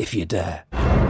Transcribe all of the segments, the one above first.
if you dare.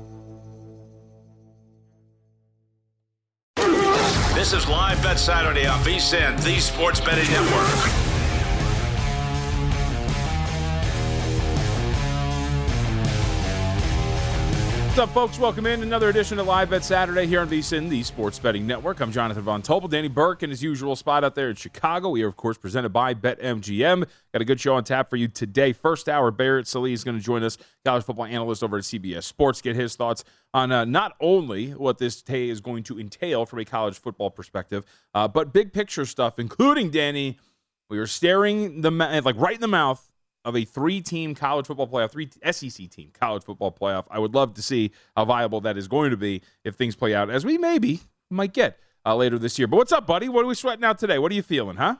This is Live Bet Saturday on VSIN, the Sports Betting Network. What's up, folks? Welcome in another edition of Live Bet Saturday here on VSIN, the Sports Betting Network. I'm Jonathan Von Tobel, Danny Burke in his usual spot out there in Chicago. We are, of course, presented by BetMGM. Got a good show on tap for you today. First hour, Barrett Sallee is going to join us, college football analyst over at CBS Sports. Get his thoughts on uh, not only what this day is going to entail from a college football perspective, uh, but big picture stuff, including Danny. We are staring the like right in the mouth of a three-team college football playoff, three SEC team college football playoff. I would love to see how viable that is going to be if things play out as we maybe might get uh, later this year. But what's up, buddy? What are we sweating out today? What are you feeling, huh?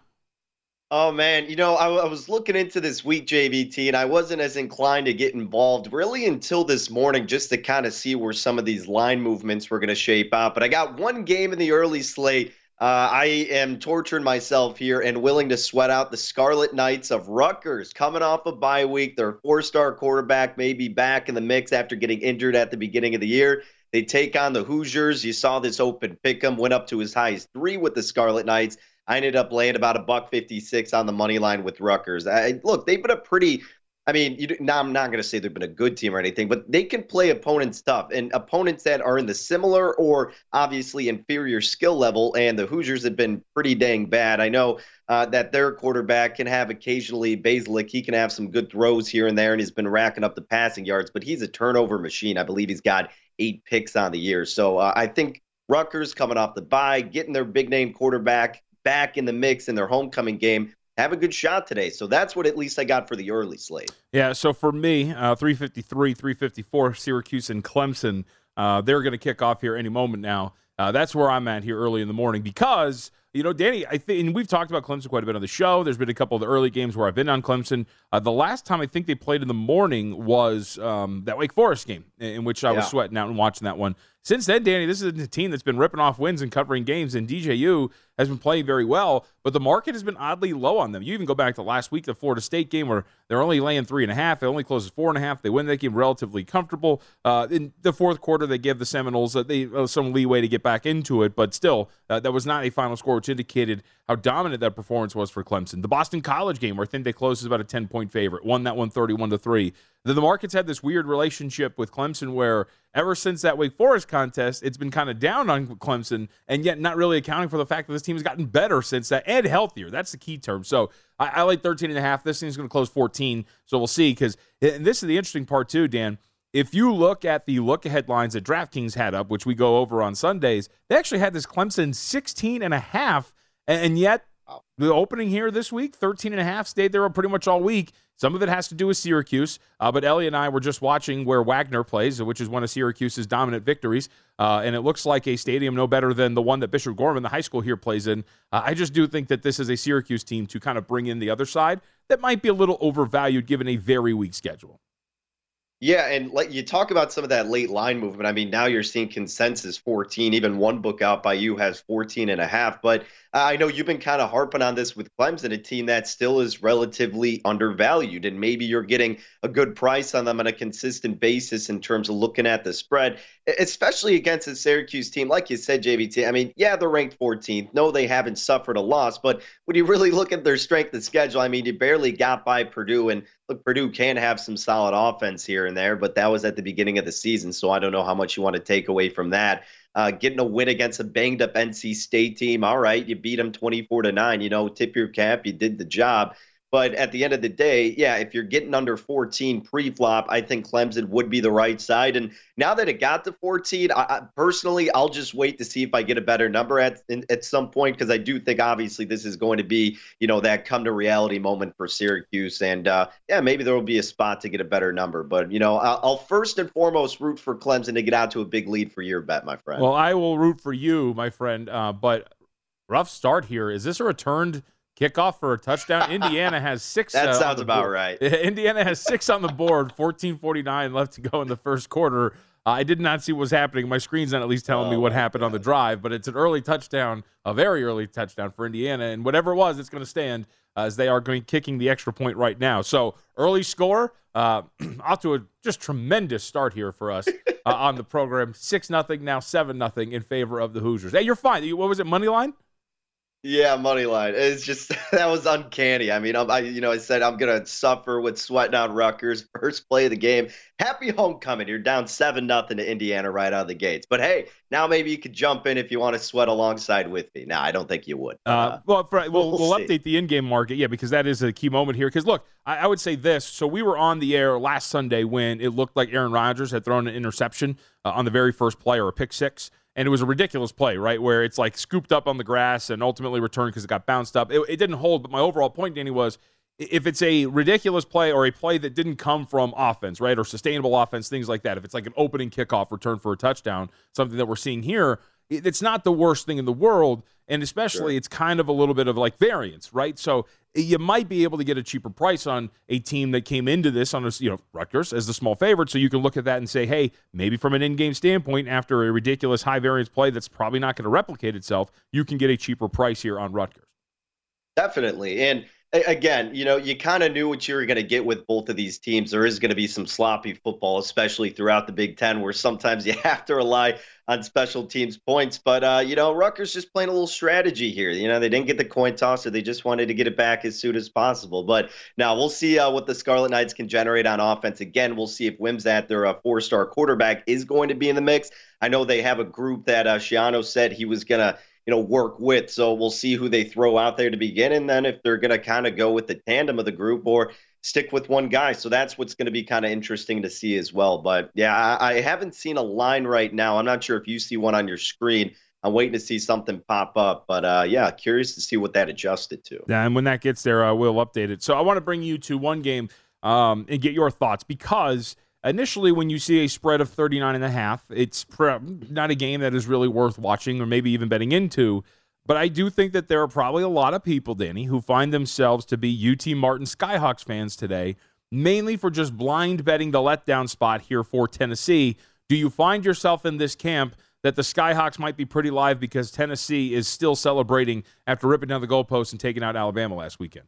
Oh man, you know, I, I, was looking into this week, JVT, and I wasn't as inclined to get involved really until this morning, just to kind of see where some of these line movements were going to shape out. But I got one game in the early slate uh, I am torturing myself here and willing to sweat out the Scarlet Knights of Rutgers coming off a bye week. Their four star quarterback may be back in the mix after getting injured at the beginning of the year. They take on the Hoosiers. You saw this open pick; pick 'em, went up to as high as three with the Scarlet Knights. I ended up laying about a buck 56 on the money line with Rutgers. I, look, they've been a pretty I mean, you, now I'm not going to say they've been a good team or anything, but they can play opponents tough and opponents that are in the similar or obviously inferior skill level. And the Hoosiers have been pretty dang bad. I know uh, that their quarterback can have occasionally Bazelak. He can have some good throws here and there, and he's been racking up the passing yards. But he's a turnover machine. I believe he's got eight picks on the year. So uh, I think Rutgers coming off the bye, getting their big name quarterback back in the mix in their homecoming game have a good shot today. So that's what at least I got for the early slate. Yeah. So for me, uh, 353, 354, Syracuse and Clemson, uh, they're going to kick off here any moment now. Uh, that's where I'm at here early in the morning because you know, Danny, I think, and we've talked about Clemson quite a bit on the show. There's been a couple of the early games where I've been on Clemson. Uh, the last time I think they played in the morning was um, that Wake Forest game, in which I was sweating out and watching that one. Since then, Danny, this is a team that's been ripping off wins and covering games, and DJU has been playing very well, but the market has been oddly low on them. You even go back to last week, the Florida State game, where they're only laying three and a half. They only close four and a half. They win that game relatively comfortable. Uh, in the fourth quarter, they give the Seminoles uh, they, uh, some leeway to get back into it, but still, uh, that was not a final score which indicated how dominant that performance was for Clemson. The Boston College game, where I think they closed as about a 10 point favorite, won that one 31 to 3. The, the market's had this weird relationship with Clemson where ever since that Wake Forest contest, it's been kind of down on Clemson and yet not really accounting for the fact that this team has gotten better since that and healthier. That's the key term. So I, I like 13 and a half. This thing's going to close 14. So we'll see because this is the interesting part too, Dan if you look at the look ahead lines that DraftKings had up, which we go over on Sundays, they actually had this Clemson 16 and a half, and yet the opening here this week, 13 and a half, stayed there pretty much all week. Some of it has to do with Syracuse, uh, but Ellie and I were just watching where Wagner plays, which is one of Syracuse's dominant victories, uh, and it looks like a stadium no better than the one that Bishop Gorman, the high school here, plays in. Uh, I just do think that this is a Syracuse team to kind of bring in the other side that might be a little overvalued given a very weak schedule. Yeah, and like you talk about some of that late line movement. I mean, now you're seeing consensus 14. Even one book out by you has 14 and a half. But I know you've been kind of harping on this with Clemson, a team that still is relatively undervalued, and maybe you're getting a good price on them on a consistent basis in terms of looking at the spread, especially against a Syracuse team. Like you said, JVT, I mean, yeah, they're ranked 14th. No, they haven't suffered a loss, but when you really look at their strength of schedule, I mean, you barely got by Purdue, and look, Purdue can have some solid offense here and there, but that was at the beginning of the season, so I don't know how much you want to take away from that. Uh, getting a win against a banged up NC State team. All right, you beat them 24 to 9. You know, tip your cap, you did the job. But at the end of the day, yeah, if you're getting under 14 pre-flop, I think Clemson would be the right side. And now that it got to 14, I, I, personally, I'll just wait to see if I get a better number at in, at some point because I do think obviously this is going to be you know that come to reality moment for Syracuse, and uh, yeah, maybe there will be a spot to get a better number. But you know, I'll, I'll first and foremost root for Clemson to get out to a big lead for your bet, my friend. Well, I will root for you, my friend. Uh, but rough start here. Is this a returned? Kickoff for a touchdown. Indiana has six. that uh, sounds about board. right. Indiana has six on the board. Fourteen forty nine left to go in the first quarter. Uh, I did not see what was happening. My screen's not at least telling oh, me what happened God. on the drive, but it's an early touchdown, a very early touchdown for Indiana, and whatever it was, it's going to stand uh, as they are going kicking the extra point right now. So early score, uh, off to a just tremendous start here for us uh, on the program. Six nothing now, seven nothing in favor of the Hoosiers. Hey, you're fine. What was it? Money line? Yeah, money line. It's just that was uncanny. I mean, I'm, I you know I said I'm gonna suffer with sweating on Rutgers first play of the game. Happy homecoming. You're down seven nothing to Indiana right out of the gates. But hey, now maybe you could jump in if you want to sweat alongside with me. Now I don't think you would. Uh, uh, well, for, we'll, we'll, we'll update the in-game market. Yeah, because that is a key moment here. Because look, I, I would say this. So we were on the air last Sunday when it looked like Aaron Rodgers had thrown an interception uh, on the very first play or a pick six and it was a ridiculous play, right? Where it's like scooped up on the grass and ultimately returned because it got bounced up. It, it, didn't hold, but my overall point, Danny, was if it's a ridiculous play or a play that didn't come from offense, right, or sustainable offense, things like that, if it's like an opening kickoff return for a touchdown, something that we're seeing here, it's not the worst thing in the world. And especially, sure. it's kind of a little bit of like variance, right? So you might be able to get a cheaper price on a team that came into this on a, you know Rutgers as the small favorite. So you can look at that and say, hey, maybe from an in-game standpoint, after a ridiculous high variance play that's probably not going to replicate itself, you can get a cheaper price here on Rutgers. Definitely, and again, you know, you kind of knew what you were going to get with both of these teams. There is going to be some sloppy football, especially throughout the Big Ten, where sometimes you have to rely on special teams points. But, uh, you know, Rutgers just playing a little strategy here. You know, they didn't get the coin toss, or they just wanted to get it back as soon as possible. But now we'll see uh, what the Scarlet Knights can generate on offense. Again, we'll see if Wimsatt, their uh, four star quarterback, is going to be in the mix. I know they have a group that uh, Schiano said he was going to you know work with. So we'll see who they throw out there to begin, and then if they're going to kind of go with the tandem of the group or stick with one guy. So that's what's going to be kind of interesting to see as well. But yeah, I, I, haven't seen a line right now. I'm not sure if you see one on your screen. I'm waiting to see something pop up, but uh, yeah, curious to see what that adjusted to. Yeah, and when that gets there, uh, we'll update it. So I want to bring you to one game um, and get your thoughts because initially when you see a spread of 39 and a half it's not a game that is really worth watching or maybe even betting into. But i do think that there are probably a lot of people danny who find themselves to be ut martin skyhawks fans today mainly for just blind betting the letdown spot here for tennessee. Do you find yourself in this camp that the skyhawks might be pretty live because tennessee is still celebrating after ripping down the goalpost and taking out alabama last weekend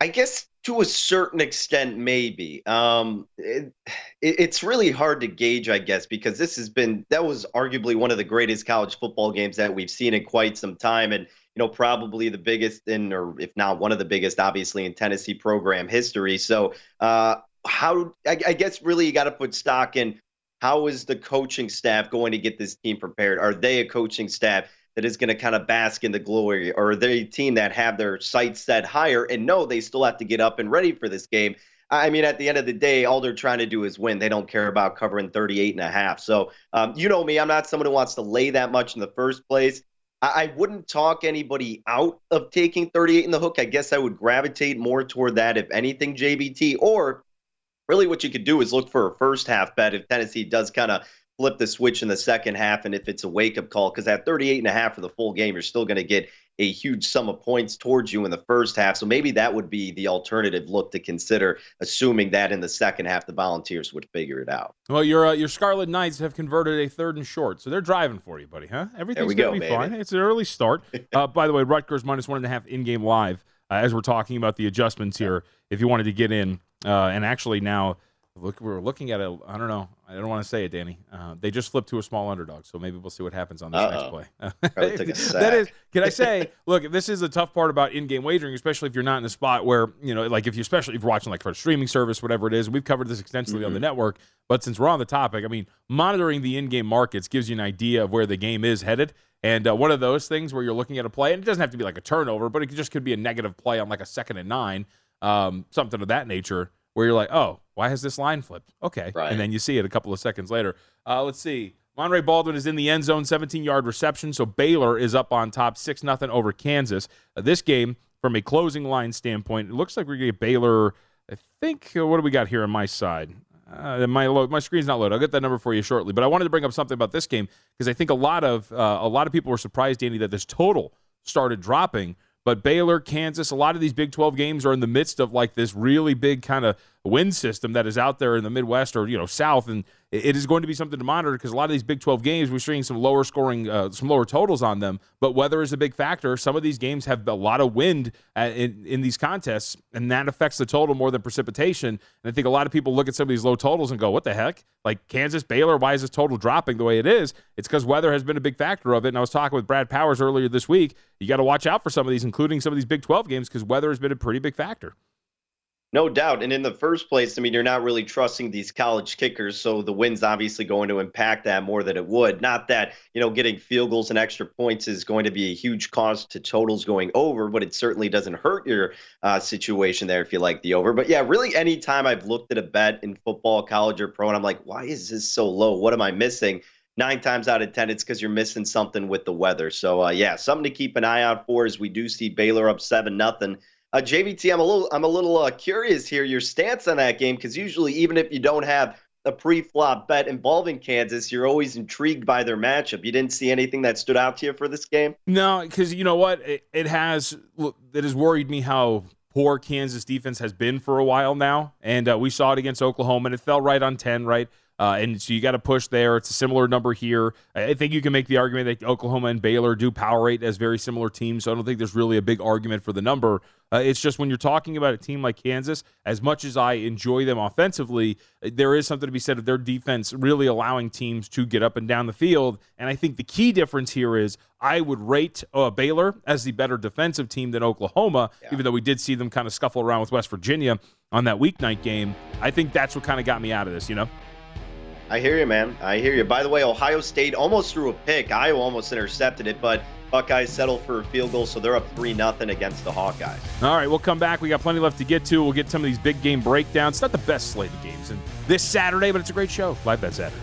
I guess to a certain extent, maybe. Um, it, it, it's really hard to gauge, I guess, because this has been that was arguably one of the greatest college football games that we've seen in quite some time, and you know probably the biggest in, or if not one of the biggest, obviously in Tennessee program history. So, uh, how I, I guess really you got to put stock in how is the coaching staff going to get this team prepared? Are they a coaching staff? That is going to kind of bask in the glory, or they a team that have their sights set higher and know they still have to get up and ready for this game. I mean, at the end of the day, all they're trying to do is win. They don't care about covering 38 and a half. So, um, you know me, I'm not someone who wants to lay that much in the first place. I, I wouldn't talk anybody out of taking 38 in the hook. I guess I would gravitate more toward that, if anything, JVT. Or really, what you could do is look for a first half bet if Tennessee does kind of flip the switch in the second half and if it's a wake up call because at 38 and a half for the full game you're still going to get a huge sum of points towards you in the first half. So maybe that would be the alternative look to consider assuming that in the second half the volunteers would figure it out. Well your uh, your scarlet knights have converted a third and short so they're driving for you buddy huh? Everything's going to be baby. fine. It's an early start. Uh, by the way rutgers minus one and a half in game live uh, as we're talking about the adjustments here if you wanted to get in uh, and actually now look we're looking at it i don't know I don't want to say it, Danny. Uh, they just flipped to a small underdog, so maybe we'll see what happens on this Uh-oh. next play. that is, can I say? look, this is the tough part about in-game wagering, especially if you're not in a spot where you know, like if you, especially if you're watching like for a streaming service, whatever it is. We've covered this extensively mm-hmm. on the mm-hmm. network, but since we're on the topic, I mean, monitoring the in-game markets gives you an idea of where the game is headed. And uh, one of those things where you're looking at a play, and it doesn't have to be like a turnover, but it just could be a negative play on like a second and nine, um, something of that nature where you're like, oh, why has this line flipped? Okay. Right. And then you see it a couple of seconds later. Uh, let's see. Monaray Baldwin is in the end zone, 17 yard reception. So Baylor is up on top, 6 0 over Kansas. Uh, this game, from a closing line standpoint, it looks like we're going to get Baylor. I think, uh, what do we got here on my side? Uh, my load, my screen's not loaded. I'll get that number for you shortly. But I wanted to bring up something about this game because I think a lot of uh, a lot of people were surprised, Danny, that this total started dropping but Baylor, Kansas, a lot of these Big 12 games are in the midst of like this really big kind of wind system that is out there in the Midwest or you know South, and it is going to be something to monitor because a lot of these Big 12 games we're seeing some lower scoring, uh, some lower totals on them. But weather is a big factor. Some of these games have a lot of wind uh, in, in these contests, and that affects the total more than precipitation. And I think a lot of people look at some of these low totals and go, "What the heck? Like Kansas, Baylor, why is this total dropping the way it is?" It's because weather has been a big factor of it. And I was talking with Brad Powers earlier this week. You got to watch out for some of these, including some of these Big 12 games, because weather has been a pretty big factor. No doubt. And in the first place, I mean, you're not really trusting these college kickers. So the wind's obviously going to impact that more than it would. Not that, you know, getting field goals and extra points is going to be a huge cost to totals going over, but it certainly doesn't hurt your uh, situation there if you like the over. But yeah, really, anytime I've looked at a bet in football, college, or pro, and I'm like, why is this so low? What am I missing? Nine times out of 10, it's because you're missing something with the weather. So, uh, yeah, something to keep an eye out for as we do see Baylor up 7 nothing uh, JVT, I'm a little I'm a little uh, curious here your stance on that game because usually even if you don't have a pre-flop bet involving Kansas, you're always intrigued by their matchup. You didn't see anything that stood out to you for this game? No, because you know what, it, it has it has worried me how poor Kansas defense has been for a while now, and uh, we saw it against Oklahoma, and it fell right on ten, right. Uh, and so you got to push there. It's a similar number here. I think you can make the argument that Oklahoma and Baylor do power rate as very similar teams. So I don't think there's really a big argument for the number. Uh, it's just when you're talking about a team like Kansas, as much as I enjoy them offensively, there is something to be said of their defense really allowing teams to get up and down the field. And I think the key difference here is I would rate uh, Baylor as the better defensive team than Oklahoma, yeah. even though we did see them kind of scuffle around with West Virginia on that weeknight game. I think that's what kind of got me out of this, you know? I hear you, man. I hear you. By the way, Ohio State almost threw a pick. Iowa almost intercepted it, but Buckeyes settle for a field goal, so they're up 3 nothing against the Hawkeyes. All right, we'll come back. We got plenty left to get to. We'll get some of these big game breakdowns. It's not the best slate of games and this Saturday, but it's a great show. Live Bet Saturday.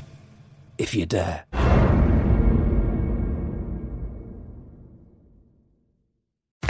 if you dare.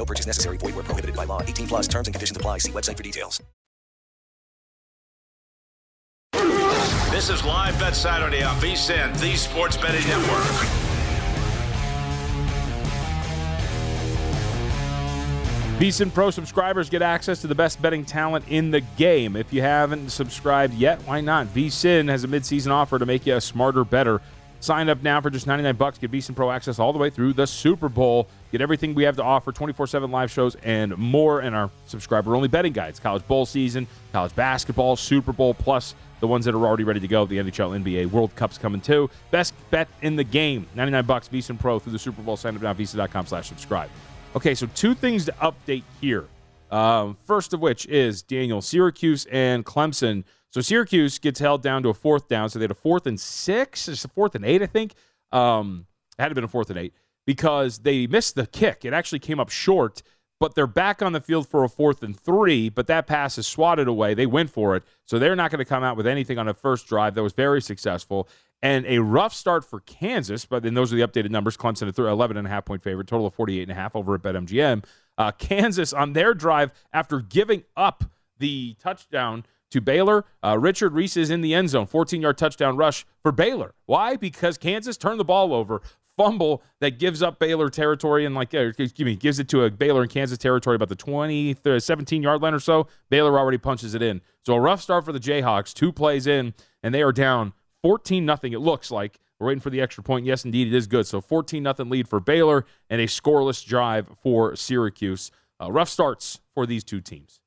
No purchase necessary. Void where prohibited by law. 18 plus terms and conditions apply. See website for details. This is Live Bet Saturday on VSIN, the Sports Betting Network. VSIN Pro subscribers get access to the best betting talent in the game. If you haven't subscribed yet, why not? VSIN has a midseason offer to make you a smarter, bettor. Sign up now for just 99 bucks. Get VSIN Pro access all the way through the Super Bowl. Get everything we have to offer 24 7 live shows and more in our subscriber only betting guides. College bowl season, college basketball, Super Bowl, plus the ones that are already ready to go. The NHL, NBA, World Cup's coming too. Best bet in the game. 99 bucks, VSIN Pro through the Super Bowl. Sign up now, VSIN.com slash subscribe. Okay, so two things to update here. Um, first of which is Daniel Syracuse and Clemson. So Syracuse gets held down to a fourth down. So they had a fourth and six. It's a fourth and eight, I think. Um, it had to been a fourth and eight because they missed the kick. It actually came up short, but they're back on the field for a fourth and three. But that pass is swatted away. They went for it, so they're not going to come out with anything on a first drive that was very successful. And a rough start for Kansas, but then those are the updated numbers. Clemson at 11 and a half point favorite, total of 48 and a half over at BetMGM. Uh, Kansas on their drive after giving up the touchdown to Baylor. Uh, Richard Reese is in the end zone, 14 yard touchdown rush for Baylor. Why? Because Kansas turned the ball over. Fumble that gives up Baylor territory and like, uh, excuse me, gives it to a Baylor and Kansas territory about the 20, 17 yard line or so. Baylor already punches it in. So a rough start for the Jayhawks. Two plays in, and they are down 14 nothing. It looks like we're waiting for the extra point. Yes, indeed, it is good. So 14 nothing lead for Baylor and a scoreless drive for Syracuse. Uh, rough starts for these two teams.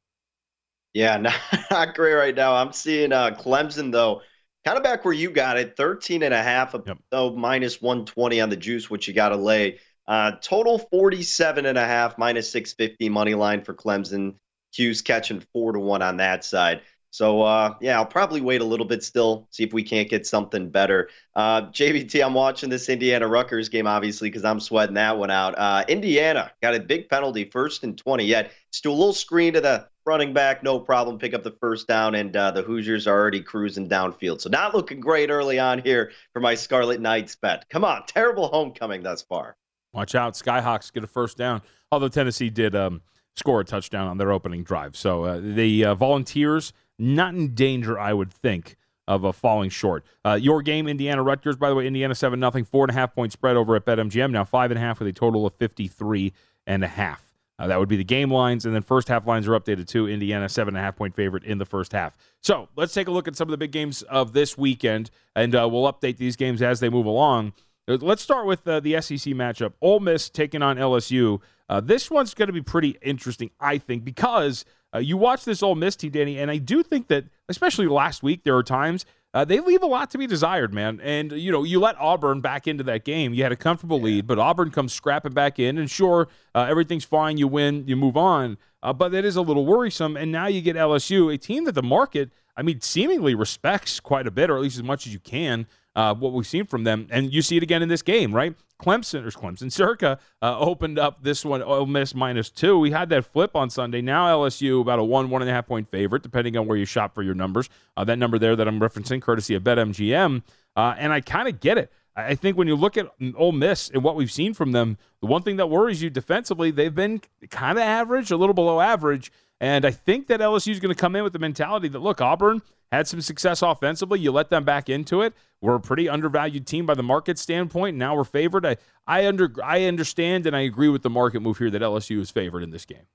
Yeah, not, not great right now. I'm seeing uh, Clemson, though, kind of back where you got it 13 and a half, yep. though minus 120 on the juice, which you got to lay. Uh, total 47 and a half, minus 650 money line for Clemson. 'Cuse catching four to one on that side. So uh, yeah, I'll probably wait a little bit still, see if we can't get something better. Uh, JVT, I'm watching this Indiana Rutgers game obviously because I'm sweating that one out. Uh, Indiana got a big penalty, first and 20. Yet still a little screen to the running back, no problem, pick up the first down, and uh, the Hoosiers are already cruising downfield. So not looking great early on here for my Scarlet Knights bet. Come on, terrible homecoming thus far. Watch out, Skyhawks get a first down. Although Tennessee did um, score a touchdown on their opening drive, so uh, the uh, Volunteers not in danger, I would think, of uh, falling short. Uh, your game, Indiana Rutgers, by the way, Indiana 7 0, four and a half point spread over at BetMGM. Now five and a half with a total of 53 and a half. Uh, that would be the game lines, and then first half lines are updated too. Indiana seven and a half point favorite in the first half. So let's take a look at some of the big games of this weekend, and uh, we'll update these games as they move along. Uh, let's start with uh, the SEC matchup: Ole Miss taking on LSU. Uh, this one's going to be pretty interesting, I think, because uh, you watch this Ole Miss team, Danny, and I do think that, especially last week, there are times uh, they leave a lot to be desired, man. And you know, you let Auburn back into that game. You had a comfortable yeah. lead, but Auburn comes scrapping back in, and sure, uh, everything's fine. You win, you move on. Uh, but that is a little worrisome. And now you get LSU, a team that the market, I mean, seemingly respects quite a bit, or at least as much as you can. Uh, what we've seen from them. And you see it again in this game, right? Clemson or Clemson Circa uh, opened up this one, Ole Miss minus two. We had that flip on Sunday. Now LSU about a one, one and a half point favorite, depending on where you shop for your numbers. Uh, that number there that I'm referencing, courtesy of BetMGM. Uh, and I kind of get it. I think when you look at Ole Miss and what we've seen from them, the one thing that worries you defensively, they've been kind of average, a little below average. And I think that LSU is going to come in with the mentality that, look, Auburn had some success offensively. You let them back into it. We're a pretty undervalued team by the market standpoint. Now we're favored. I, I, under, I understand and I agree with the market move here that LSU is favored in this game.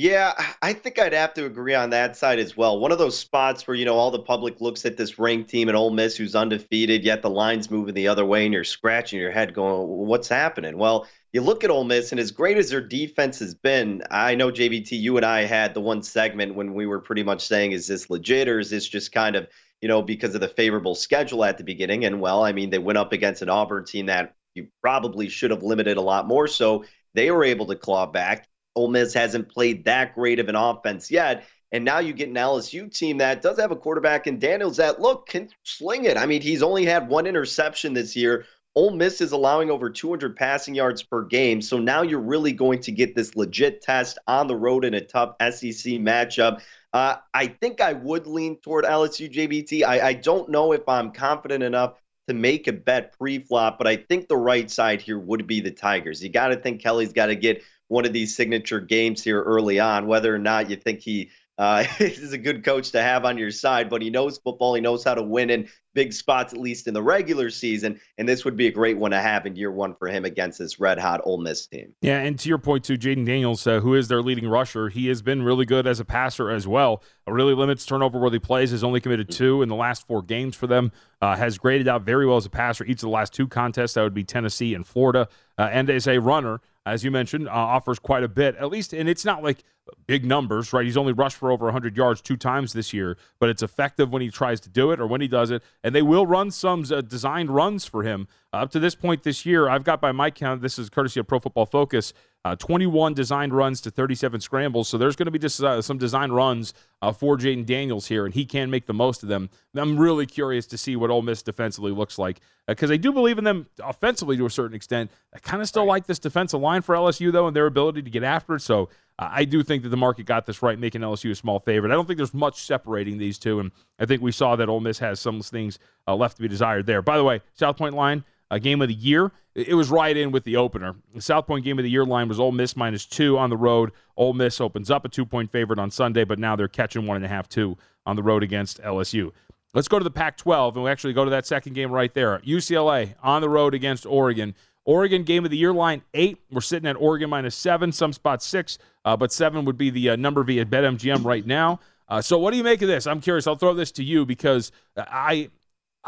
Yeah, I think I'd have to agree on that side as well. One of those spots where, you know, all the public looks at this ranked team at Ole Miss who's undefeated, yet the line's moving the other way and you're scratching your head going, what's happening? Well, you look at Ole Miss, and as great as their defense has been, I know JVT, you and I had the one segment when we were pretty much saying, is this legit or is this just kind of, you know, because of the favorable schedule at the beginning? And well, I mean, they went up against an Auburn team that you probably should have limited a lot more. So they were able to claw back. Ole Miss hasn't played that great of an offense yet. And now you get an LSU team that does have a quarterback in Daniels that, look, can sling it. I mean, he's only had one interception this year. Ole Miss is allowing over 200 passing yards per game. So now you're really going to get this legit test on the road in a tough SEC matchup. Uh, I think I would lean toward LSU JVT. I, I don't know if I'm confident enough to make a bet pre flop, but I think the right side here would be the Tigers. You got to think Kelly's got to get one of these signature games here early on, whether or not you think he uh, is a good coach to have on your side, but he knows football. He knows how to win in big spots, at least in the regular season. And this would be a great one to have in year one for him against this red hot Ole Miss team. Yeah, and to your point too, Jayden Daniels, uh, who is their leading rusher, he has been really good as a passer as well. Really limits turnover where he plays. Has only committed two in the last four games for them. Uh, has graded out very well as a passer each of the last two contests. That would be Tennessee and Florida. Uh, and as a runner, as you mentioned, uh, offers quite a bit, at least. And it's not like big numbers, right? He's only rushed for over 100 yards two times this year, but it's effective when he tries to do it or when he does it. And they will run some uh, designed runs for him. Uh, up to this point this year, I've got by my count, this is courtesy of Pro Football Focus, uh, 21 designed runs to 37 scrambles. So there's going to be just uh, some design runs uh, for Jayden Daniels here, and he can make the most of them. I'm really curious to see what Ole Miss defensively looks like because uh, I do believe in them offensively to a certain extent. I kind of still like this defensive line for LSU, though, and their ability to get after it. So I do think that the market got this right, making LSU a small favorite. I don't think there's much separating these two, and I think we saw that Ole Miss has some things uh, left to be desired there. By the way, South Point line a game of the year. It was right in with the opener. The South Point game of the year line was Ole Miss minus two on the road. Ole Miss opens up a two point favorite on Sunday, but now they're catching one and a half, two on the road against LSU. Let's go to the Pac 12, and we actually go to that second game right there. UCLA on the road against Oregon. Oregon game of the year line eight. We're sitting at Oregon minus seven, some spots six, uh, but seven would be the uh, number via BetMGM right now. Uh, so, what do you make of this? I'm curious. I'll throw this to you because I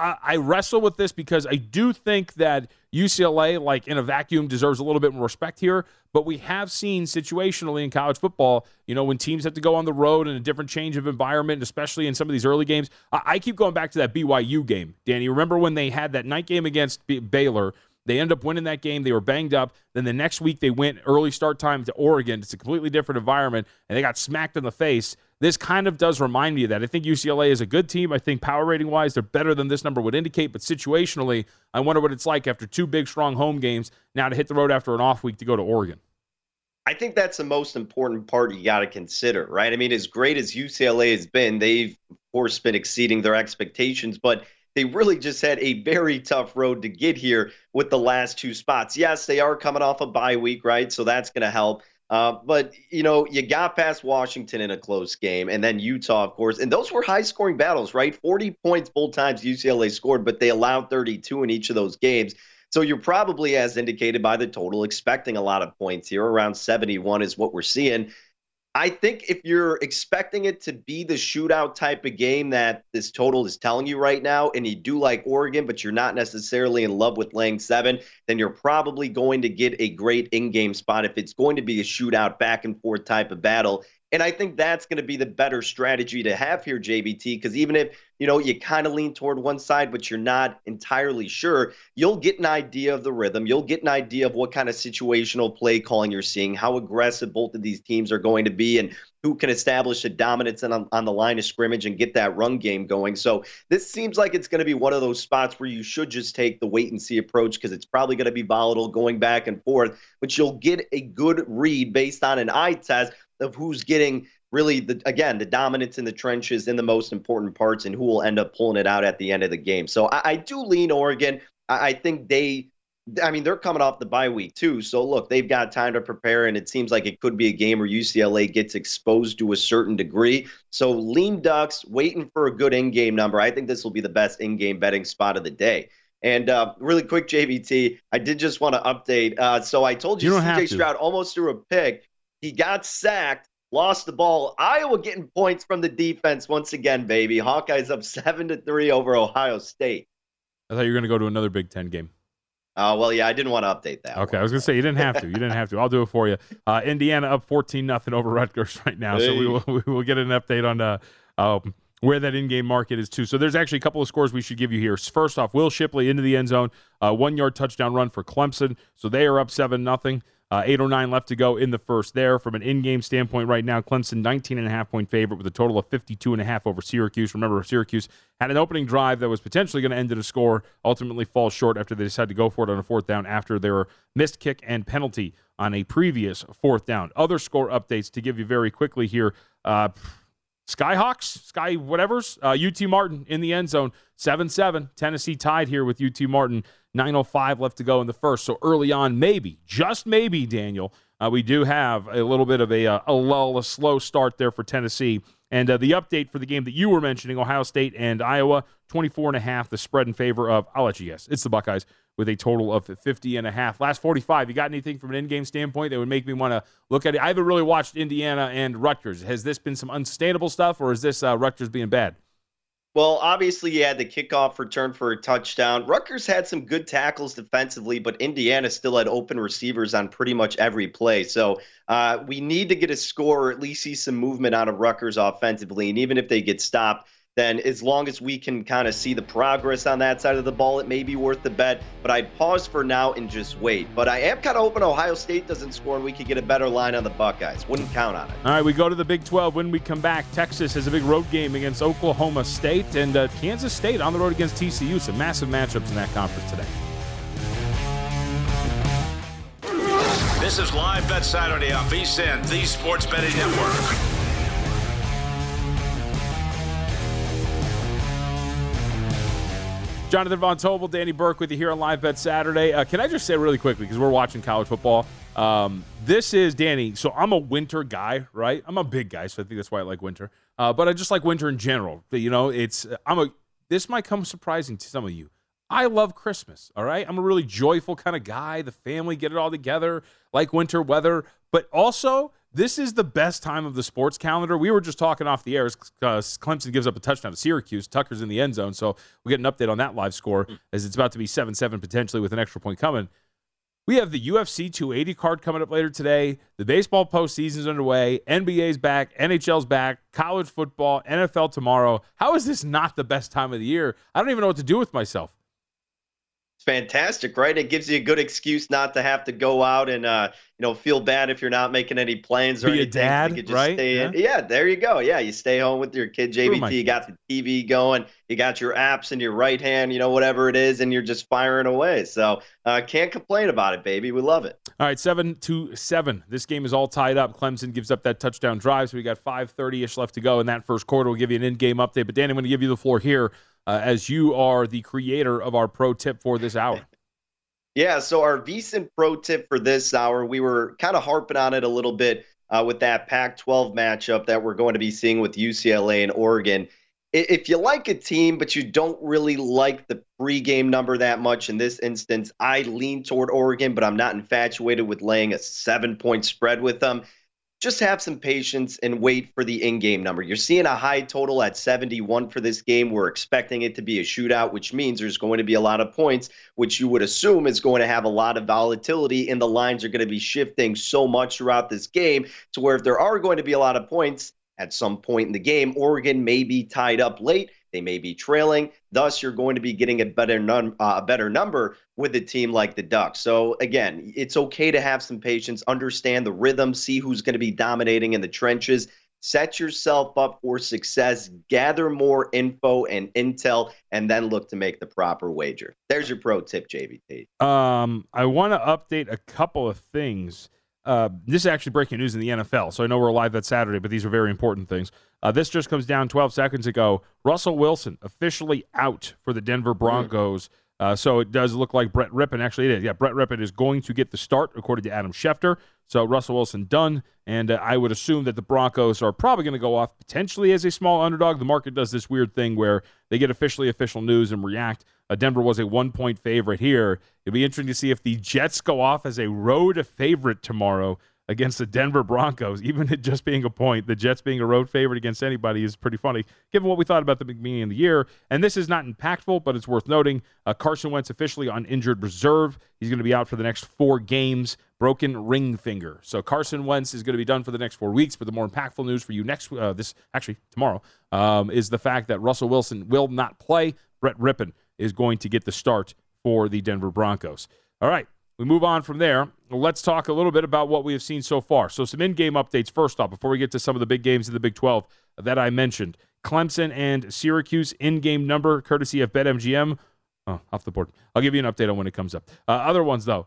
I, I wrestle with this because I do think that UCLA, like in a vacuum, deserves a little bit more respect here. But we have seen situationally in college football, you know, when teams have to go on the road in a different change of environment, especially in some of these early games. I, I keep going back to that BYU game, Danny. Remember when they had that night game against B- Baylor? They end up winning that game. They were banged up. Then the next week they went early start time to Oregon. It's a completely different environment, and they got smacked in the face this kind of does remind me of that. I think UCLA is a good team. I think power rating wise, they're better than this number would indicate. But situationally, I wonder what it's like after two big, strong home games now to hit the road after an off week to go to Oregon. I think that's the most important part you got to consider, right? I mean, as great as UCLA has been, they've, of course, been exceeding their expectations, but they really just had a very tough road to get here with the last two spots. Yes, they are coming off a bye week, right? So that's going to help. Uh, but you know, you got past Washington in a close game, and then Utah, of course, and those were high-scoring battles, right? Forty points both times UCLA scored, but they allowed 32 in each of those games. So you're probably, as indicated by the total, expecting a lot of points here. Around 71 is what we're seeing. I think if you're expecting it to be the shootout type of game that this total is telling you right now, and you do like Oregon, but you're not necessarily in love with laying seven, then you're probably going to get a great in game spot. If it's going to be a shootout, back and forth type of battle, And I think that's going to be the better strategy to have here, JVT, because even if, you know, you kind of lean toward one side, but you're not entirely sure, you'll get an idea of the rhythm. You'll get an idea of what kind of situational play calling you're seeing, how aggressive both of these teams are going to be, and who can establish a dominance on, on the line of scrimmage and get that run game going. So this seems like it's going to be one of those spots where you should just take the wait and see approach because it's probably going to be volatile going back and forth, but you'll get a good read based on an eye test of who's getting really the again the dominance in the trenches in the most important parts and who will end up pulling it out at the end of the game. So I, I do lean Oregon. I, I, think they. I mean, they're coming off the bye week too. So look, they've got time to prepare, and it seems like it could be a game where UCLA gets exposed to a certain degree. So lean Ducks, waiting for a good in-game number. I think this will be the best in-game betting spot of the day. And uh, really quick, JVT, I did just want to update. Uh, so I told you, you CJ Stroud almost threw a pick. He got sacked, lost the ball. Iowa getting points from the defense once again, baby. Hawkeyes up seven to three over Ohio State. I thought you were going to go to another Big Ten game. Oh, uh, well, yeah, I didn't want to update that. Okay, one. I was going to say you didn't have to. You didn't have to. I'll do it for you. Uh, Indiana up 14 nothing over Rutgers right now. Hey. So we will, we will get an update on uh, um, where that in-game market is too. So there's actually a couple of scores we should give you here. First off, Will Shipley into the end zone, uh, one yard touchdown run for Clemson. So they are up seven nothing. Uh, 809 left to go in the first there. From an in-game standpoint right now, Clemson 19 and a half point favorite with a total of 52 and a half over Syracuse. Remember, Syracuse had an opening drive that was potentially going to end in a score, ultimately falls short after they decided to go for it on a fourth down after their missed kick and penalty on a previous fourth down. Other score updates to give you very quickly here. Uh, Skyhawks, Sky whatever's, uh, UT Martin in the end zone, 7 7. Tennessee tied here with UT Martin. 9.05 left to go in the first. So early on, maybe, just maybe, Daniel, uh, we do have a little bit of a, uh, a lull, a slow start there for Tennessee. And uh, the update for the game that you were mentioning, Ohio State and Iowa, 24 and a half, the spread in favor of, I'll let you guess, it's the Buckeyes with a total of 50 and a half. Last 45, you got anything from an in-game standpoint that would make me want to look at it? I haven't really watched Indiana and Rutgers. Has this been some unsustainable stuff, or is this uh, Rutgers being bad? Well, obviously, you had the kickoff return for a touchdown. Rutgers had some good tackles defensively, but Indiana still had open receivers on pretty much every play. So uh, we need to get a score or at least see some movement out of Rutgers offensively. And even if they get stopped, then as long as we can kind of see the progress on that side of the ball, it may be worth the bet. But I'd pause for now and just wait. But I am kind of hoping Ohio State doesn't score and we could get a better line on the Buckeyes. Wouldn't count on it. All right, we go to the Big 12. When we come back, Texas has a big road game against Oklahoma State and uh, Kansas State on the road against TCU. Some massive matchups in that conference today. This is Live Bet Saturday on VSIN, the Sports Betting Network. Jonathan Von Tobel, Danny Burke with you here on Live Bet Saturday. Uh, can I just say really quickly, because we're watching college football, um, this is Danny. So I'm a winter guy, right? I'm a big guy, so I think that's why I like winter. Uh, but I just like winter in general. You know, it's I'm a. This might come surprising to some of you. I love Christmas. All right, I'm a really joyful kind of guy. The family get it all together, like winter weather, but also this is the best time of the sports calendar. We were just talking off the air. Because uh, Clemson gives up a touchdown to Syracuse. Tucker's in the end zone, so we get an update on that live score hmm. as it's about to be seven seven potentially with an extra point coming. We have the UFC 280 card coming up later today. The baseball postseason's underway. NBA's back. NHL's back. College football. NFL tomorrow. How is this not the best time of the year? I don't even know what to do with myself. It's fantastic, right? It gives you a good excuse not to have to go out and uh, you know feel bad if you're not making any plans or Be anything. A dad, you just right? Stay yeah. In. yeah, there you go. Yeah, you stay home with your kid. JVT, you got the TV going, you got your apps in your right hand, you know whatever it is, and you're just firing away. So uh, can't complain about it, baby. We love it. All right, seven to seven. This game is all tied up. Clemson gives up that touchdown drive, so we got five thirty ish left to go in that first quarter. We'll give you an in-game update, but Dan, I'm going to give you the floor here. Uh, as you are the creator of our pro tip for this hour. Yeah, so our VSIN pro tip for this hour, we were kind of harping on it a little bit uh, with that Pac 12 matchup that we're going to be seeing with UCLA and Oregon. If you like a team, but you don't really like the pregame number that much in this instance, I lean toward Oregon, but I'm not infatuated with laying a seven point spread with them. Just have some patience and wait for the in-game number. You're seeing a high total at 71 for this game. We're expecting it to be a shootout, which means there's going to be a lot of points, which you would assume is going to have a lot of volatility, and the lines are going to be shifting so much throughout this game to where if there are going to be a lot of points at some point in the game, Oregon may be tied up late they may be trailing. Thus, you're going to be getting a better num- uh, a better number with a team like the Ducks. So again, it's okay to have some patience, understand the rhythm, see who's going to be dominating in the trenches. Set yourself up for success, gather more info and intel, and then look to make the proper wager. There's your pro tip, JVT. Um, I want to update a couple of things. Uh, this is actually breaking news in the NFL, so I know we're Live Bet Saturday, but these are very important things. Uh, this just comes down 12 seconds ago. Russell Wilson officially out for the Denver Broncos. Uh, so it does look like Brett Rypien, actually, it is. Yeah, Brett Rypien is going to get the start, according to Adam Schefter. So Russell Wilson done. And uh, I would assume that the Broncos are probably going to go off potentially as a small underdog. The market does this weird thing where they get officially official news and react. Uh, Denver was a one point favorite here. It'll be interesting to see if the Jets go off as a road favorite tomorrow against the Denver Broncos, even it just being a point, the Jets being a road favorite against anybody is pretty funny, given what we thought about the beginning of the year. And this is not impactful, but it's worth noting. Uh, Carson Wentz officially on injured reserve. He's going to be out for the next four games, broken ring finger. So Carson Wentz is going to be done for the next four weeks. But the more impactful news for you next, uh, this actually tomorrow, um, is the fact that Russell Wilson will not play. Brett Rypien is going to get the start for the Denver Broncos. All right, we move on from there. Let's talk a little bit about what we have seen so far. So, some in game updates first off, before we get to some of the big games in the Big 12 that I mentioned. Clemson and Syracuse in game number, courtesy of BetMGM. Oh, off the board. I'll give you an update on when it comes up. Uh, other ones, though.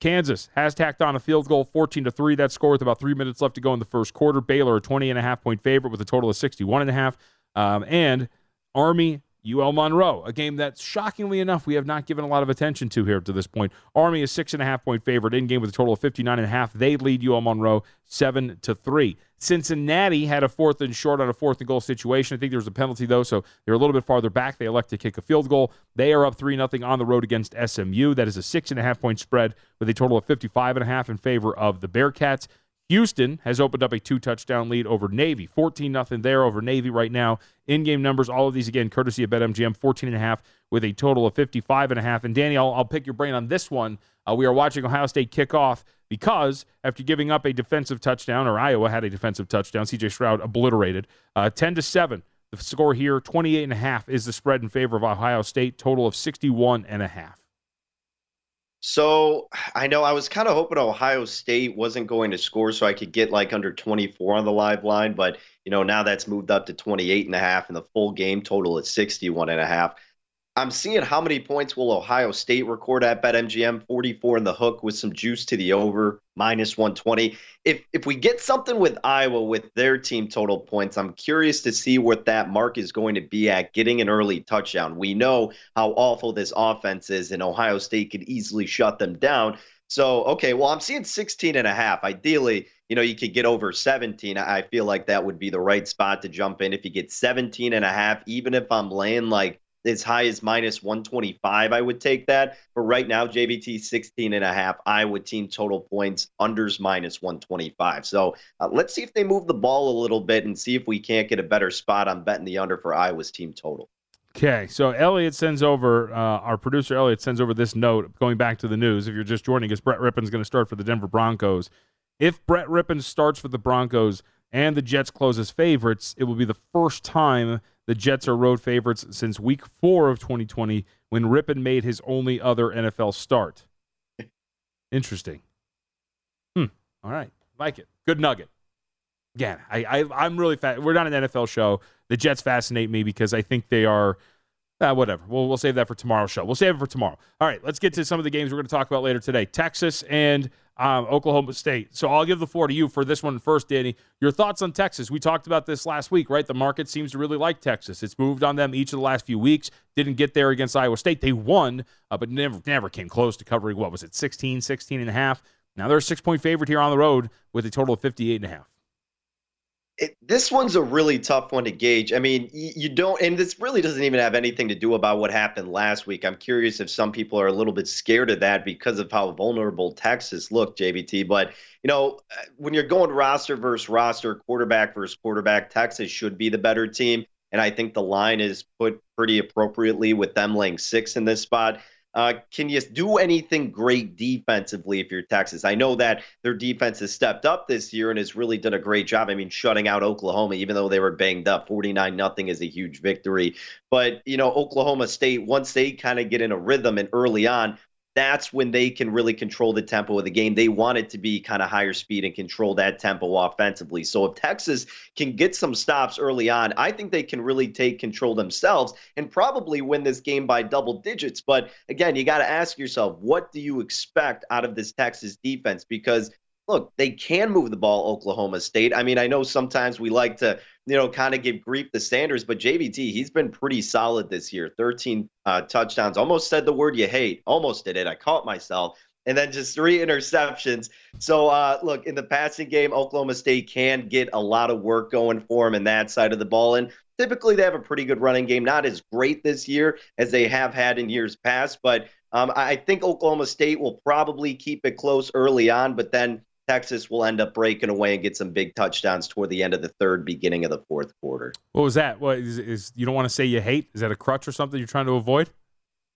Kansas has tacked on a field goal 14 to 3. That score with about three minutes left to go in the first quarter. Baylor, a 20 and a half point favorite with a total of 61 and a half. Um, and Army UL Monroe, a game that shockingly enough we have not given a lot of attention to here to this point. Army is six and a half point favorite in game with a total of 59 and a half. They lead UL Monroe seven to three. Cincinnati had a fourth and short on a fourth and goal situation. I think there was a penalty though, so they're a little bit farther back. They elect to kick a field goal. They are up three nothing on the road against SMU. That is a six and a half point spread with a total of 55 and a half in favor of the Bearcats. Houston has opened up a two touchdown lead over Navy. 14 nothing there over Navy right now. In game numbers, all of these again, courtesy of BetMGM, 14 and a half with a total of 55 and a half. And Danny, I'll, I'll pick your brain on this one. Uh, we are watching Ohio State kick off because after giving up a defensive touchdown, or Iowa had a defensive touchdown, CJ Stroud obliterated, uh, 10 to 7. The score here, 28 and a half is the spread in favor of Ohio State, total of 61 and a half. So I know I was kind of hoping Ohio State wasn't going to score so I could get like under 24 on the live line, but you know, now that's moved up to 28 and a half and the full game total is 61 and a half. I'm seeing how many points will Ohio State record at BetMGM 44 in the hook with some juice to the over minus 120. If if we get something with Iowa with their team total points, I'm curious to see what that mark is going to be at getting an early touchdown. We know how awful this offense is and Ohio State could easily shut them down. So, okay, well, I'm seeing 16 and a half. Ideally, you know, you could get over 17. I feel like that would be the right spot to jump in. If you get 17 and a half, even if I'm laying like as high as minus 125, I would take that. But right now, JVT 16 and a half, Iowa team total points, unders minus 125. So uh, let's see if they move the ball a little bit and see if we can't get a better spot on betting the under for Iowa's team total. Okay, so Elliot sends over, uh, our producer Elliot sends over this note going back to the news. If you're just joining us, Brett Rypien's going to start for the Denver Broncos. If Brett Rypien starts for the Broncos and the Jets close as favorites, it will be the first time the Jets are road favorites since week four of 2020 when Rypien made his only other NFL start. Interesting. Hmm. All right. Like it. Good nugget. Again, I, I I'm really fat. We're not an NFL show. The Jets fascinate me because I think they are uh, whatever. We'll, we'll save that for tomorrow's show. We'll save it for tomorrow. All right, let's get to some of the games we're going to talk about later today. Texas and um, Oklahoma State. So I'll give the floor to you for this one first, Danny. Your thoughts on Texas? We talked about this last week, right? The market seems to really like Texas. It's moved on them each of the last few weeks. Didn't get there against Iowa State. They won, uh, but never never came close to covering, what was it, 16, 16 and a half. Now they're a six-point favorite here on the road with a total of 58 and a half. It, this one's a really tough one to gauge. I mean, you, you don't, and this really doesn't even have anything to do about what happened last week. I'm curious if some people are a little bit scared of that because of how vulnerable Texas looked, JVT. But you know, uh, when you're going roster versus roster, quarterback versus quarterback, Texas should be the better team. And I think the line is put pretty appropriately with them laying six in this spot. Uh, can you do anything great defensively if you're Texas? I know that their defense has stepped up this year and has really done a great job. I mean, shutting out Oklahoma, even though they were banged up, 49 nothing is a huge victory. But, you know, Oklahoma State, once they kind of get in a rhythm and early on, that's when they can really control the tempo of the game. They want it to be kind of higher speed and control that tempo offensively. So if Texas can get some stops early on, I think they can really take control themselves and probably win this game by double digits. But again, you got to ask yourself, what do you expect out of this Texas defense? Because look, they can move the ball, Oklahoma State. I mean, I know sometimes we like to, you know, kind of give grief to Sanders, but JVT, he's been pretty solid this year. 13 uh, touchdowns. Almost said the word you hate. Almost did it. I caught myself. And then just three interceptions. So, uh, look, in the passing game, Oklahoma State can get a lot of work going for them in that side of the ball. And typically they have a pretty good running game. Not as great this year as they have had in years past, but um, I think Oklahoma State will probably keep it close early on, but then Texas will end up breaking away and get some big touchdowns toward the end of the third, beginning of the fourth quarter. What was that? What is, is you don't want to say you hate? Is that a crutch or something you're trying to avoid?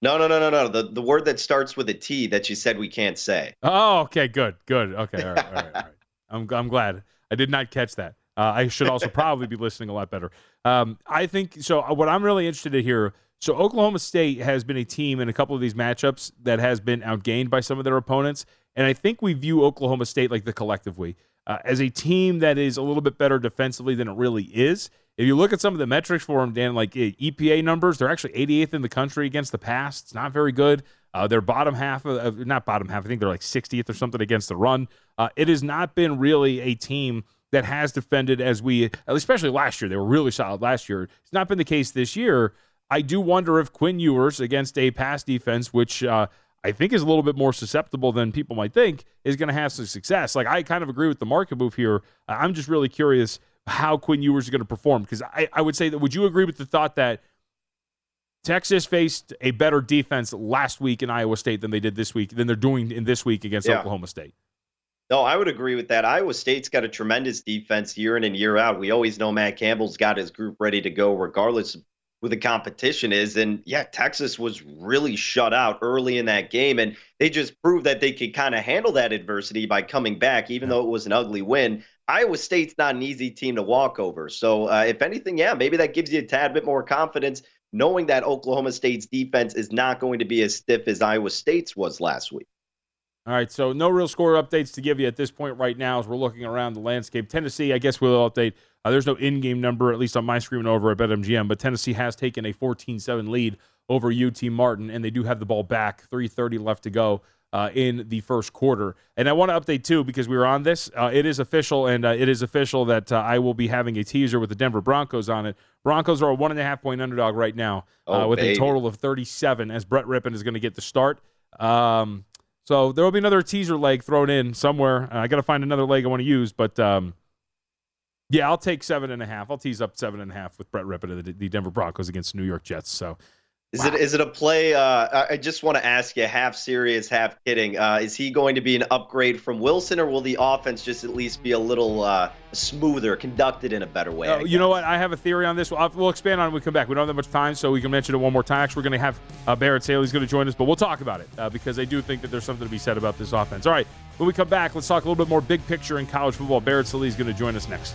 No, no, no, no, no. The the word that starts with a T that you said we can't say. Oh, okay, good, good. Okay, all right, all right, all right. I'm I'm glad I did not catch that. Uh, I should also probably be listening a lot better. Um, I think so. Uh, what I'm really interested to hear. So Oklahoma State has been a team in a couple of these matchups that has been outgained by some of their opponents. And I think we view Oklahoma State like the collective we uh, as a team that is a little bit better defensively than it really is. If you look at some of the metrics for them, Dan, like EPA numbers, they're actually 88th in the country against the pass. It's not very good. Uh, they're bottom half of, not bottom half. I think they're like 60th or something against the run. Uh, it has not been really a team that has defended as we, especially last year. They were really solid last year. It's not been the case this year. I do wonder if Quinn Ewers against a pass defense, which uh, I think is a little bit more susceptible than people might think, is going to have some success. Like I kind of agree with the market move here. I'm just really curious how Quinn Ewers is going to perform because I, I would say that. Would you agree with the thought that Texas faced a better defense last week in Iowa State than they did this week than they're doing in this week against yeah. Oklahoma State? No, I would agree with that. Iowa State's got a tremendous defense year in and year out. We always know Matt Campbell's got his group ready to go, regardless of who the competition is. And yeah, Texas was really shut out early in that game. And they just proved that they could kind of handle that adversity by coming back, even though it was an ugly win. Iowa State's not an easy team to walk over. So, uh, if anything, yeah, maybe that gives you a tad bit more confidence knowing that Oklahoma State's defense is not going to be as stiff as Iowa State's was last week. All right, so no real score updates to give you at this point right now as we're looking around the landscape. Tennessee, I guess we'll update uh, there's no in-game number, at least on my screen over at BetMGM, but Tennessee has taken a 14-7 lead over UT Martin, and they do have the ball back. 3:30 left to go uh, in the first quarter. And I want to update too because we were on this. Uh, it is official, and uh, it is official that uh, I will be having a teaser with the Denver Broncos on it. Broncos are a one and a half point underdog right now, uh, oh, with baby. a total of 37. As Brett Rypien is going to get the start. Um, so there will be another teaser leg thrown in somewhere. I got to find another leg I want to use, but. Um, yeah, I'll take seven and a half. I'll tease up seven and a half with Brett Rypien the, the Denver Broncos against New York Jets. So, is wow. it is it a play? Uh, I just want to ask you, half serious, half kidding. Uh, is he going to be an upgrade from Wilson, or will the offense just at least be a little uh, smoother, conducted in a better way? Uh, you know what? I have a theory on this. We'll, we'll, expand on it when we come back. We don't have that much time, so we can mention it one more time. Actually, we're going to have uh, Barrett Sallee's going to join us, but we'll talk about it uh, because I do think that there's something to be said about this offense. All right, when we come back, let's talk a little bit more big picture in college football. Barrett Sallee is going to join us next.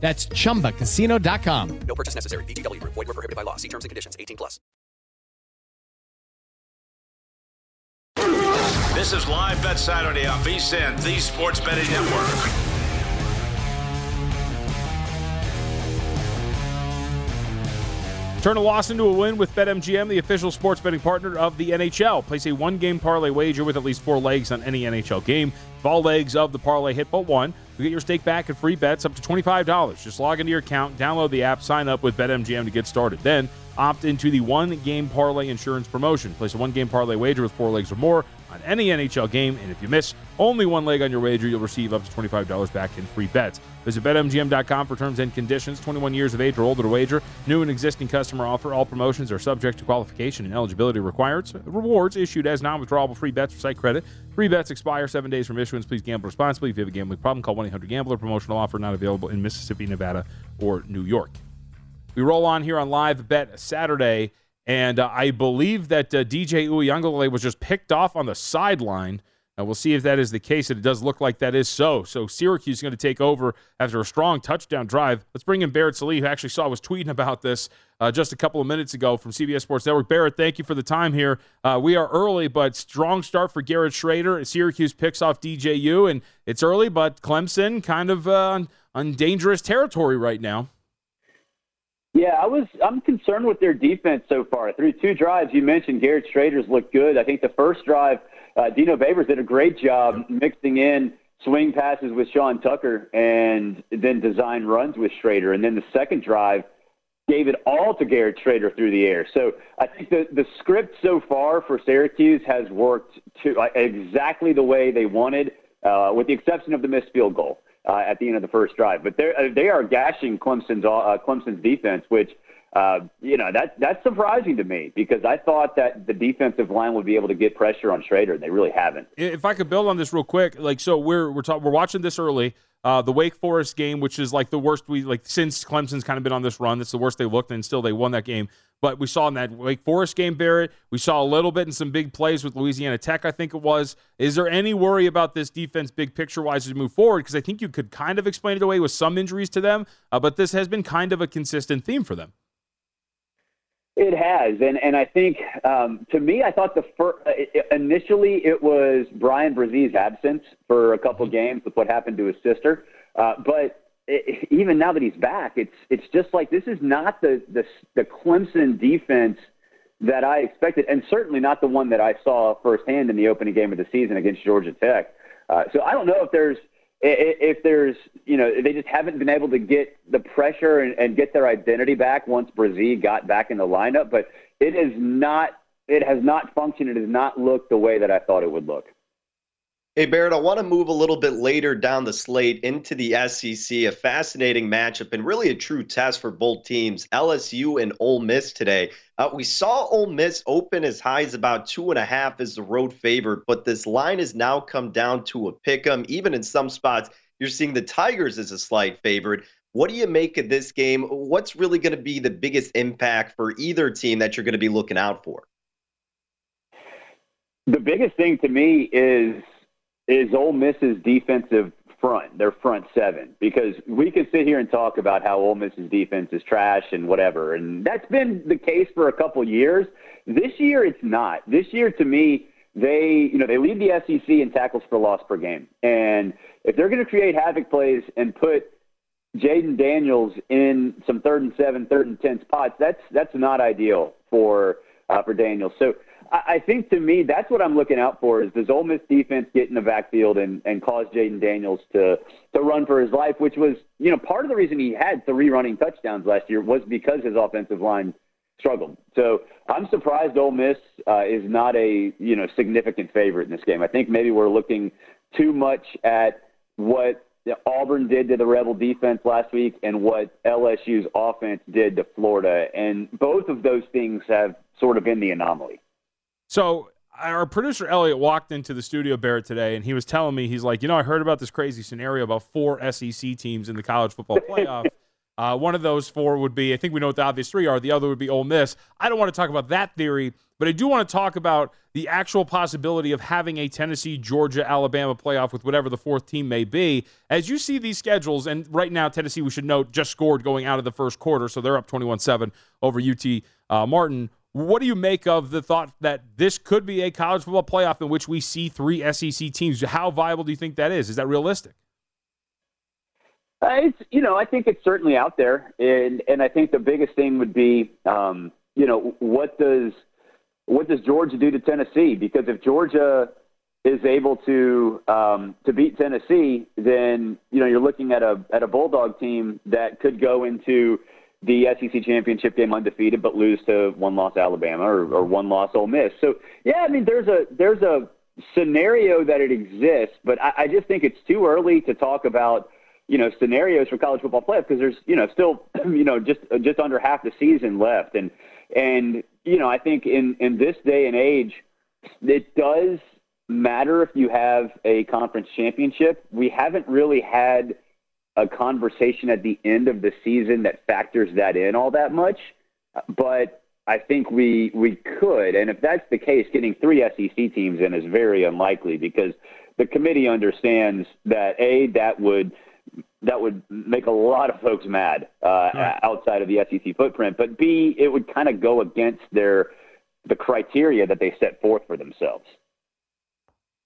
That's chumbacasino.com. No purchase necessary. VGW Group. Void were prohibited by law. See terms and conditions. 18 plus. This is Live Bet Saturday on VSIN, the Sports Betting Network. Turn a loss into a win with BetMGM, the official sports betting partner of the NHL. Place a one game parlay wager with at least four legs on any NHL game. If all legs of the parlay hit but one, you get your stake back and free bets up to $25. Just log into your account, download the app, sign up with BetMGM to get started. Then opt into the one game parlay insurance promotion. Place a one game parlay wager with four legs or more on any NHL game, and if you miss only one leg on your wager, you'll receive up to $25 back in free bets. Visit BetMGM.com for terms and conditions. 21 years of age or older to wager. New and existing customer offer. All promotions are subject to qualification and eligibility requirements. Rewards issued as non-withdrawable free bets or site credit. Free bets expire seven days from issuance. Please gamble responsibly. If you have a gambling problem, call 1-800-GAMBLER. Promotional offer not available in Mississippi, Nevada, or New York. We roll on here on Live Bet Saturday, and uh, I believe that uh, DJ Uiagalelei was just picked off on the sideline. We'll see if that is the case, and it does look like that is so. So Syracuse is going to take over after a strong touchdown drive. Let's bring in Barrett Sallee, who actually saw was tweeting about this uh, just a couple of minutes ago from CBS Sports Network. Barrett, thank you for the time here. Uh, we are early, but strong start for Garrett Shrader. Syracuse picks off DJU, and it's early, but Clemson kind of uh, on dangerous territory right now. Yeah, I was. I'm concerned with their defense so far. Through two drives, you mentioned Garrett Shrader's looked good. I think the first drive, uh, Dino Babers did a great job mixing in swing passes with Sean Tucker and then design runs with Shrader. And then the second drive gave it all to Garrett Shrader through the air. So I think the the script so far for Syracuse has worked to uh, exactly the way they wanted, uh, with the exception of the missed field goal uh, at the end of the first drive. But they uh, they are gashing Clemson's uh, Clemson's defense, which uh, you know that that's surprising to me because I thought that the defensive line would be able to get pressure on Shrader, and they really haven't. If I could build on this real quick, like so, we're we're talk, we're watching this early. Uh, the Wake Forest game, which is like the worst we like since Clemson's kind of been on this run. That's the worst they looked, and still they won that game. But we saw in that Wake Forest game, Barrett, we saw a little bit in some big plays with Louisiana Tech, I think it was. Is there any worry about this defense, big picture wise, as we move forward? Because I think you could kind of explain it away with some injuries to them, uh, but this has been kind of a consistent theme for them. It has, and and I think um, to me, I thought the first, initially it was Brian Bresee's absence for a couple games with what happened to his sister, uh, but it, even now that he's back, it's it's just like this is not the the the Clemson defense that I expected, and certainly not the one that I saw firsthand in the opening game of the season against Georgia Tech. Uh, so I don't know if there's if there's you know they just haven't been able to get the pressure and, and get their identity back once Bresee got back in the lineup, but it is not it has not functioned. It has not looked the way that I thought it would look. Hey, Barrett, I want to move a little bit later down the slate into the SEC. A fascinating matchup and really a true test for both teams, LSU and Ole Miss today. Uh, we saw Ole Miss open as high as about two and a half as the road favorite, but this line has now come down to a pick 'em. Even in some spots, you're seeing the Tigers as a slight favorite. What do you make of this game? What's really going to be the biggest impact for either team that you're going to be looking out for? The biggest thing to me is is Ole Miss's defensive front, their front seven, because we can sit here and talk about how Ole Miss's defense is trash and whatever, and that's been the case for a couple years. This year, it's not. This year, to me, they you know they lead the SEC in tackles for loss per game, and if they're going to create havoc plays and put Jayden Daniels in some third and seven, third and ten spots, that's that's not ideal for uh, for Daniels. So I think to me, that's what I'm looking out for is does Ole Miss defense get in the backfield and, and cause Jayden Daniels to, to run for his life, which was, you know, part of the reason he had three running touchdowns last year was because his offensive line struggled. So I'm surprised Ole Miss uh, is not a, you know, significant favorite in this game. I think maybe we're looking too much at what Auburn did to the Rebel defense last week and what LSU's offense did to Florida. And both of those things have sort of been the anomaly. So our producer Elliot walked into the studio Barrett today, and he was telling me he's like, you know, I heard about this crazy scenario about four SEC teams in the college football playoff. uh, one of those four would be, I think we know what the obvious three are. The other would be Ole Miss. I don't want to talk about that theory, but I do want to talk about the actual possibility of having a Tennessee, Georgia, Alabama playoff with whatever the fourth team may be. As you see these schedules, and right now Tennessee, we should note, just scored going out of the first quarter, so they're up 21-7 over UT uh, Martin. What do you make of the thought that this could be a college football playoff in which we see three SEC teams? How viable do you think that is? Is that realistic? Uh, it's you know I think it's certainly out there, and and I think the biggest thing would be um, you know what does what does Georgia do to Tennessee? Because if Georgia is able to um, to beat Tennessee, then you know you're looking at a at a Bulldog team that could go into the SEC championship game undefeated, but lose to one loss Alabama or, or one loss Ole Miss. So yeah, I mean there's a there's a scenario that it exists, but I, I just think it's too early to talk about you know scenarios for college football playoff because there's you know still you know just uh, just under half the season left, and and you know I think in in this day and age, it does matter if you have a conference championship. We haven't really had a conversation at the end of the season that factors that in all that much, but I think we we could, and if that's the case, getting three SEC teams in is very unlikely because the committee understands that a that would that would make a lot of folks mad uh, outside of the SEC footprint, but b it would kind of go against their the criteria that they set forth for themselves.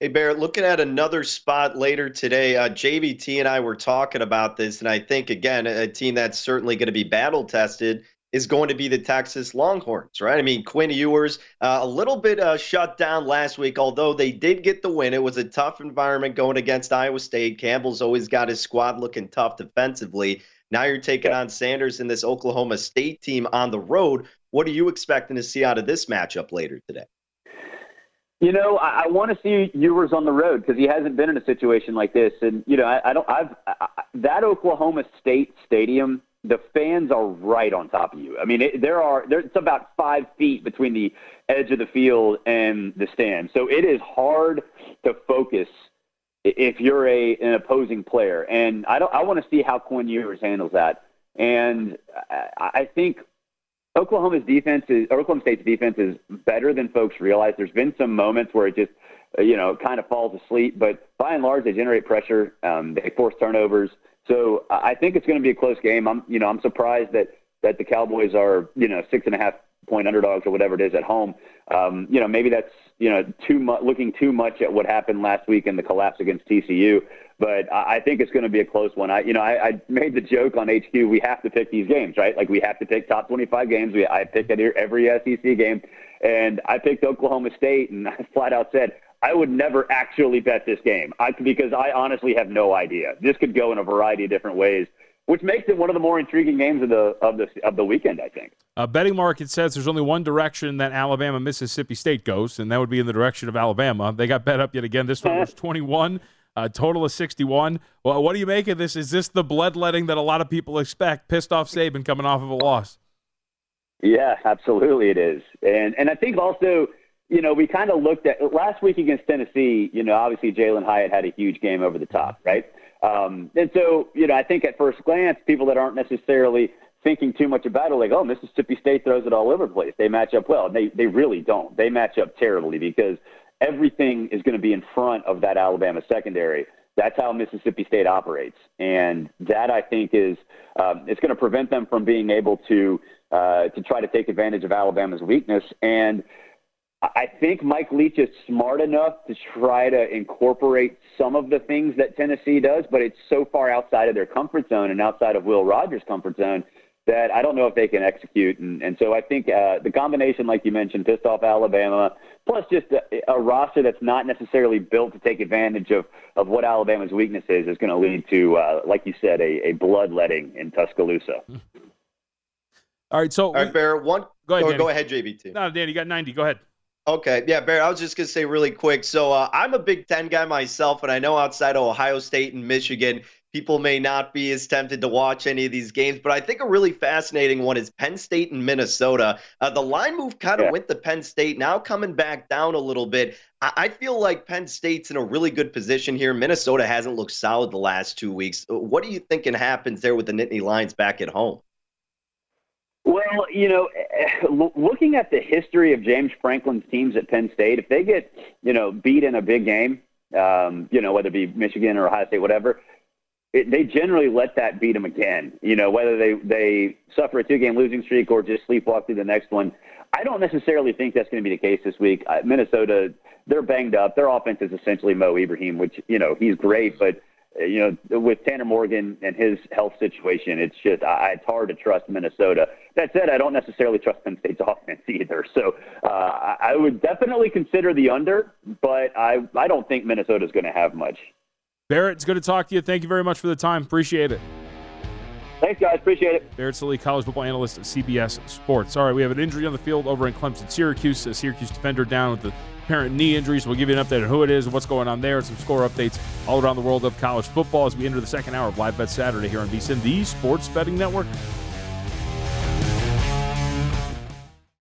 Hey, Barrett, looking at another spot later today, uh, JVT and I were talking about this, and I think, again, a team that's certainly going to be battle tested is going to be the Texas Longhorns, right? I mean, Quinn Ewers, uh, a little bit uh, shut down last week, although they did get the win. It was a tough environment going against Iowa State. Campbell's always got his squad looking tough defensively. Now you're taking on Sanders and this Oklahoma State team on the road. What are you expecting to see out of this matchup later today? You know, I, I want to see Ewers on the road because he hasn't been in a situation like this, and you know, I, I don't. I've I, that Oklahoma State stadium. The fans are right on top of you. I mean, it, there are there's about five feet between the edge of the field and the stand, so it is hard to focus if you're a an opposing player. And I don't. I want to see how Quinn Ewers handles that. And I, I think Oklahoma's defense is Oklahoma State's defense is better than folks realize. There's been some moments where it just uh, you know kind of falls asleep, but by and large they generate pressure. Um, they force turnovers. So I think it's going to be a close game. I'm you know I'm surprised that that the Cowboys are you know six and a half point underdogs or whatever it is at home. Um, you know maybe that's you know too much looking too much at what happened last week in the collapse against TCU but I think it's going to be a close one. I, you know, I, I made the joke on HQ. We have to pick these games, right? Like we have to pick top 25 games. We, I pick every SEC game, and I picked Oklahoma State, and I flat out said I would never actually bet this game, I, because I honestly have no idea. This could go in a variety of different ways, which makes it one of the more intriguing games of the of the of the weekend. I think. A betting market says there's only one direction that Alabama Mississippi State goes, and that would be in the direction of Alabama. They got bet up yet again. This one was 21. A total of 61. Well, what do you make of this? Is this the bloodletting that a lot of people expect? Pissed off Saban coming off of a loss. Yeah, absolutely it is. And and I think also, you know, we kind of looked at last week against Tennessee, you know, obviously Jalin Hyatt had a huge game over the top, right? Um, and so, you know, I think at first glance, people that aren't necessarily thinking too much about it, like, oh, Mississippi State throws it all over the place. They match up well. They they really don't. They match up terribly because everything is going to be in front of that Alabama secondary. That's how Mississippi State operates, and that I think is um, it's going to prevent them from being able to uh, to try to take advantage of Alabama's weakness. And I think Mike Leach is smart enough to try to incorporate some of the things that Tennessee does, but it's so far outside of their comfort zone and outside of Will Rogers' comfort zone that I don't know if they can execute. And, and so I think uh, the combination, like you mentioned, pissed off Alabama, plus just a, a roster that's not necessarily built to take advantage of, of what Alabama's weakness is, is going to lead to, uh, like you said, a, a bloodletting in Tuscaloosa. All right, so all right, Bear. One. Go ahead. Or go ahead, JVT. No, Danny, you got ninety. Go ahead. Okay, yeah, Barry. I was just gonna say really quick. So uh, I'm a Big Ten guy myself, and I know outside of Ohio State and Michigan, people may not be as tempted to watch any of these games. But I think a really fascinating one is Penn State and Minnesota. Uh, the line move kind of Yeah. went to Penn State, now coming back down a little bit. I-, I feel like Penn State's in a really good position here. Minnesota hasn't looked solid the last two weeks. Uh, What do you thinking happens there with the Nittany Lions back at home? Well, you know, looking at the history of James Franklin's teams at Penn State, if they get, you know, beat in a big game, um, you know, whether it be Michigan or Ohio State, whatever, it, they generally let that beat them again. You know, whether they they suffer a two-game losing streak or just sleepwalk through the next one. I don't necessarily think that's going to be the case this week. Minnesota, they're banged up. Their offense is essentially Mo Ibrahim, which you know he's great, but you know with Tanner Morgan and his health situation, it's just I, it's hard to trust Minnesota. That said, I don't necessarily trust Penn State's offense either. So uh, I, would definitely consider the under, but I I don't think Minnesota's going to have much. Barrett, it's good to talk to you. Thank you very much for the time. Appreciate it. Thanks, guys. Appreciate it. Barrett Sallee, college football analyst at CBS Sports. All right, we have an injury on the field over in Clemson, Syracuse. A Syracuse defender down with the apparent knee injuries. We'll give you an update on who it is and what's going on there, and some score updates all around the world of college football as we enter the second hour of Live Bet Saturday here on VSIN, the Sports Betting Network.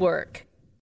work.